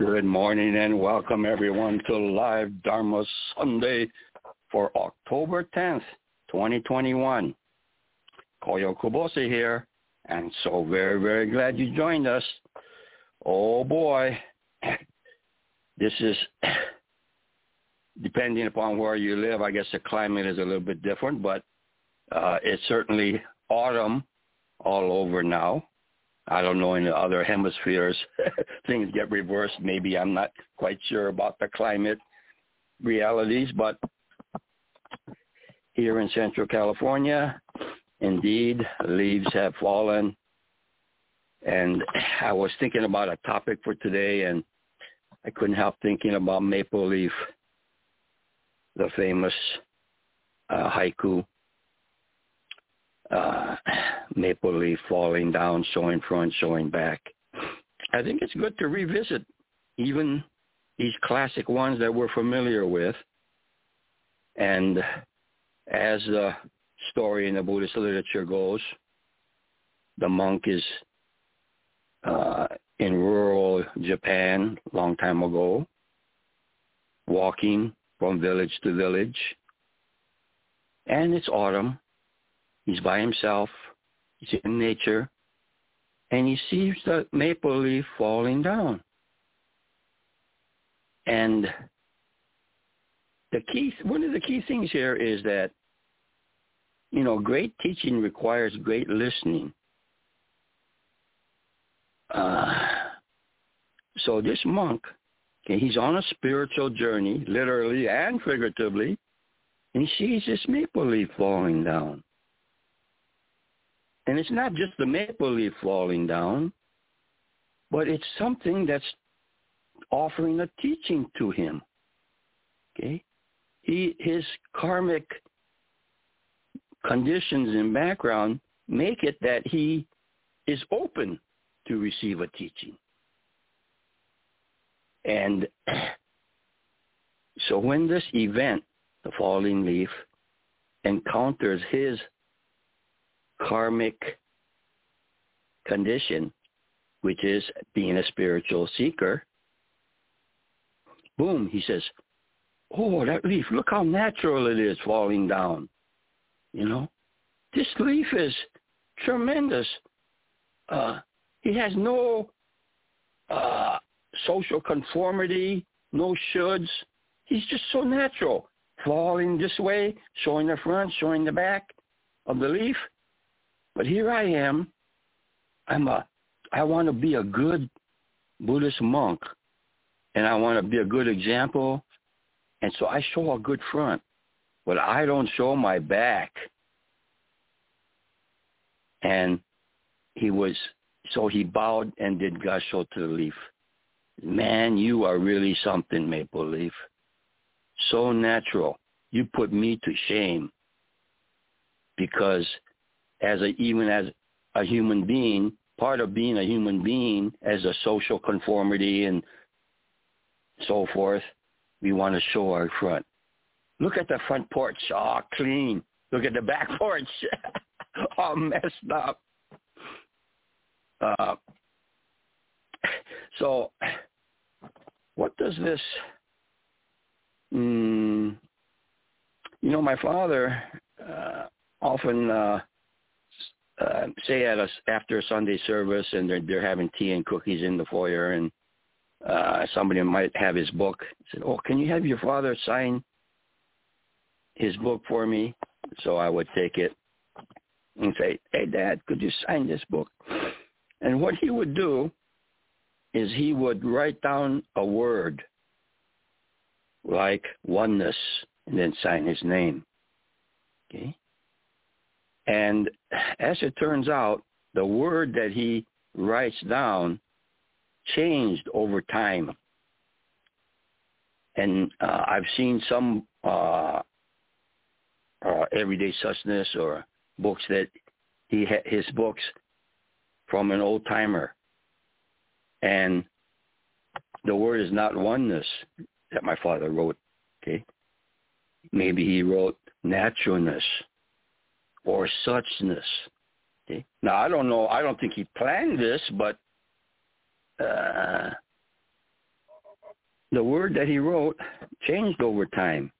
Good morning and welcome everyone to Live Dharma Sunday for October 10th, 2021. Koyo Kubose here, and so very, very glad you joined us. Oh boy, this is, depending upon where you live, I guess the climate is a little bit different, but uh, it's certainly autumn all over now. I don't know in the other hemispheres things get reversed. Maybe I'm not quite sure about the climate realities, but here in Central California, indeed, leaves have fallen. And I was thinking about a topic for today, and I couldn't help thinking about Maple Leaf, the famous uh, haiku uh, maple leaf falling down, showing front, showing back. I think it's good to revisit even these classic ones that we're familiar with. And as the story in the Buddhist literature goes, the monk is uh, in rural Japan long time ago, walking from village to village. And it's autumn He's by himself. In nature. And he sees the maple leaf falling down. And the key, one of the key things here is that, you know, great teaching requires great listening. Uh, so this monk, okay, he's on a spiritual journey, literally and figuratively, and he sees this maple leaf falling down. And it's not just the maple leaf falling down, but it's something that's offering a teaching to him. Okay? He his karmic conditions and background make it that he is open to receive a teaching. And so when this event, the falling leaf, encounters his karmic condition, which is being a spiritual seeker, boom, he says, oh, that leaf, look how natural it is falling down. You know, this leaf is tremendous. Uh, he has no uh, social conformity, no shoulds. He's just so natural, falling this way, showing the front, showing the back of the leaf. But here I am. I'm a, I want to be a good Buddhist monk and I want to be a good example. And so I show a good front, but I don't show my back. And he was, so he bowed and did gassho to the leaf. Man, you are really something, Maple Leaf. So natural. You put me to shame because as a even as a human being, part of being a human being as a social conformity and so forth, we want to show our front. Look at the front porch, all clean. Look at the back porch, all messed up. Uh, so, what does this? Mm, you know, my father uh, often uh, uh, say at us after a Sunday service, and they're they're having tea and cookies in the foyer, and uh, somebody might have his book. said, "Oh, can you have your father sign his book for me?" So I would take it and say, "Hey, Dad, could you sign this book?" And what he would do is he would write down a word like oneness and then sign his name. Okay? And as it turns out, the word that he writes down changed over time. And uh, I've seen some uh, uh, everyday suchness or books that he ha- his books from an old timer, and the word is not oneness that my father wrote. Okay, maybe he wrote naturalness or suchness. Okay? Now I don't know. I don't think he planned this, but uh, the word that he wrote changed over time.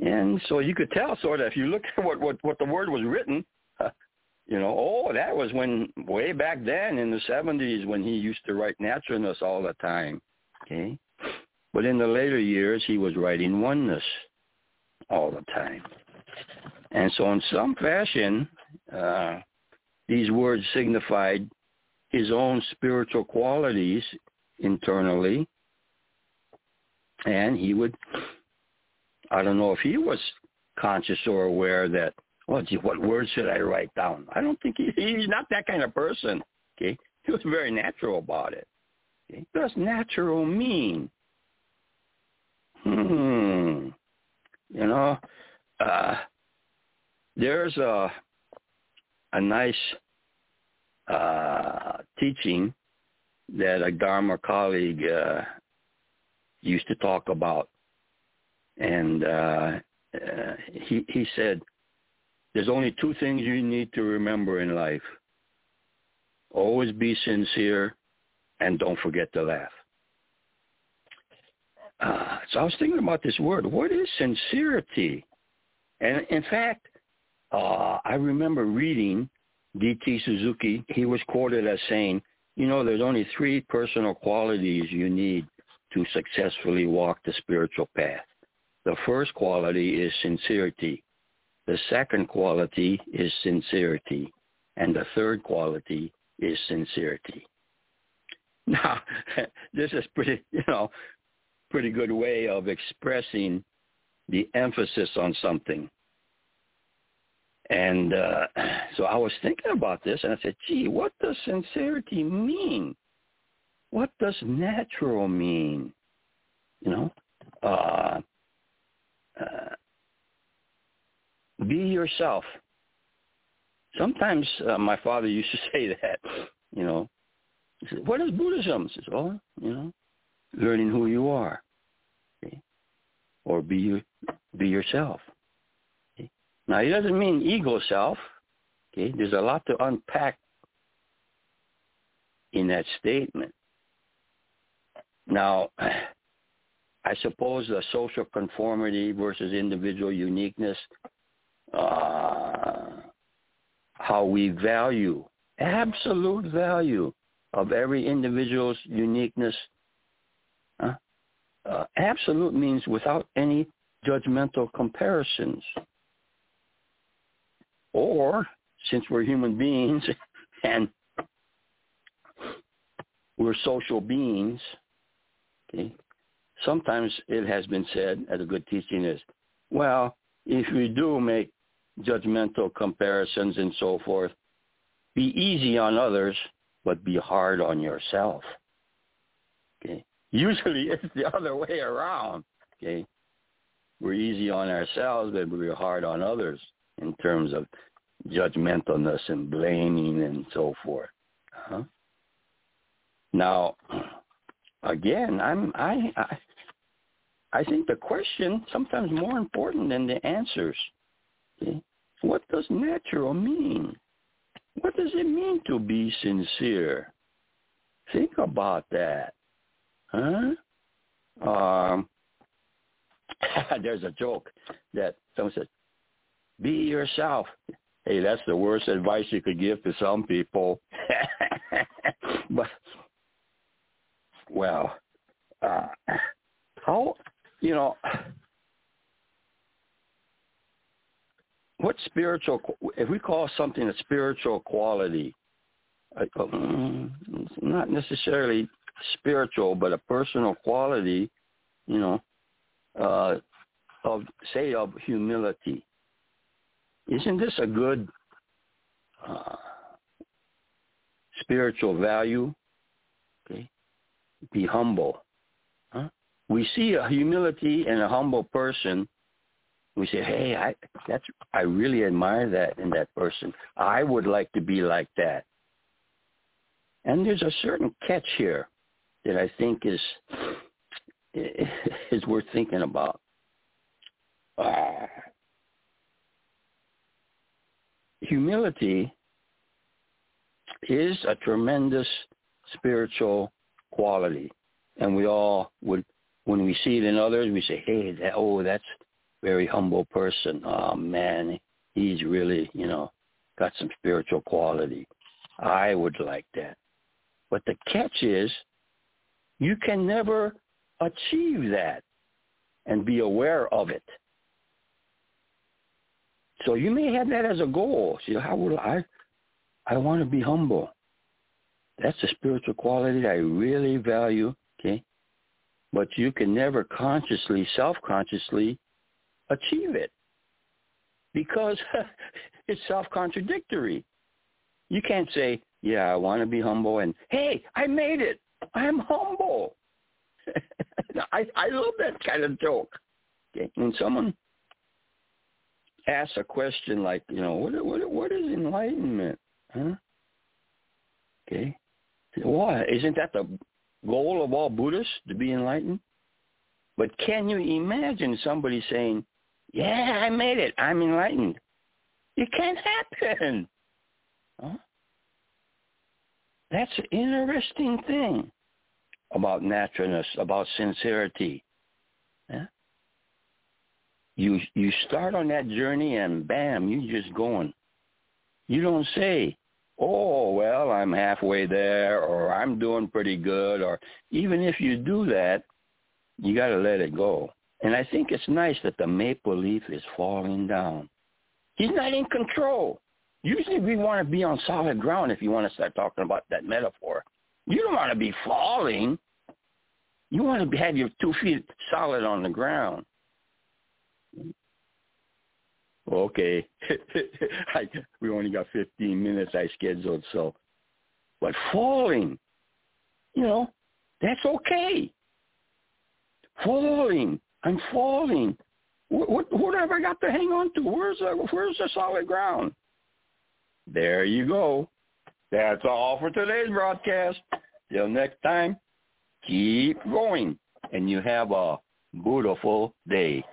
And so you could tell sort of if you look at what, what, what the word was written, you know, oh, that was when way back then in the 70s when he used to write naturalness all the time. Okay. But in the later years, he was writing oneness all the time. And so in some fashion, uh, these words signified his own spiritual qualities internally. And he would, I don't know if he was conscious or aware that, well, gee, what words should I write down? I don't think he, he's not that kind of person. Okay. He was very natural about it. Okay. What does natural mean? Hmm. You know, uh, there's a a nice uh, teaching that a Dharma colleague uh, used to talk about, and uh, uh, he he said, "There's only two things you need to remember in life: always be sincere, and don't forget to laugh." Uh, so I was thinking about this word. What is sincerity? And in fact, uh, I remember reading D.T. Suzuki. He was quoted as saying, you know, there's only three personal qualities you need to successfully walk the spiritual path. The first quality is sincerity. The second quality is sincerity. And the third quality is sincerity. Now, this is pretty, you know, pretty good way of expressing the emphasis on something. And uh, so I was thinking about this, and I said, gee, what does sincerity mean? What does natural mean? You know, uh, uh, be yourself. Sometimes uh, my father used to say that, you know. He said, what is Buddhism? He says, oh, you know, learning who you are. Okay? Or be, you, be yourself. Now, it doesn't mean ego self. Okay, there's a lot to unpack in that statement. Now, I suppose the social conformity versus individual uniqueness, uh, how we value, absolute value of every individual's uniqueness. Uh, absolute means without any judgmental comparisons. Or, since we're human beings and we're social beings, okay, sometimes it has been said, as a good teaching is, well, if we do make judgmental comparisons and so forth, be easy on others, but be hard on yourself. Okay. Usually it's the other way around. Okay. We're easy on ourselves, but we're hard on others in terms of judgmentalness and blaming and so forth. Uh-huh. Now, again, I'm I, I I think the question sometimes more important than the answers. See? What does natural mean? What does it mean to be sincere? Think about that. Huh? Um, there's a joke that someone said, be yourself. Hey, that's the worst advice you could give to some people. but, well, uh, how, you know, what spiritual, if we call something a spiritual quality, mm, not necessarily spiritual, but a personal quality, you know, uh, of say of humility. Isn't this a good uh, spiritual value? Okay, be humble. Huh? We see a humility in a humble person. We say, "Hey, I that's I really admire that in that person. I would like to be like that." And there's a certain catch here that I think is is worth thinking about. Uh, humility is a tremendous spiritual quality, and we all would, when we see it in others, we say, "Hey, that, oh, that's very humble person. Oh man, he's really, you know, got some spiritual quality. I would like that." But the catch is, you can never achieve that and be aware of it. So you may have that as a goal. See, how would I? I want to be humble. That's a spiritual quality that I really value. Okay, but you can never consciously, self-consciously achieve it because it's self-contradictory. You can't say, "Yeah, I want to be humble," and "Hey, I made it. I'm humble." I I love that kind of joke. Okay? When someone asks a question like, you know, what what what is enlightenment? Huh? Okay. Why? Isn't that the goal of all Buddhists to be enlightened? But can you imagine somebody saying, "Yeah, I made it. I'm enlightened." It can't happen. Huh? That's an interesting thing about naturalness, about sincerity. You you start on that journey and bam, you're just going. You don't say, "Oh, well, I'm halfway there," or "I'm doing pretty good," or even if you do that, you got to let it go. And I think it's nice that the maple leaf is falling down. He's not in control. Usually we want to be on solid ground if you want to start talking about that metaphor. You don't want to be falling. You want to have your two feet solid on the ground. Okay. I, we only got 15 minutes I scheduled, so. But falling, you know, that's okay. Falling. I'm falling. What, what, what have I got to hang on to? Where's the, where's the solid ground? There you go. That's all for today's broadcast. Till next time, keep going, and you have a beautiful day.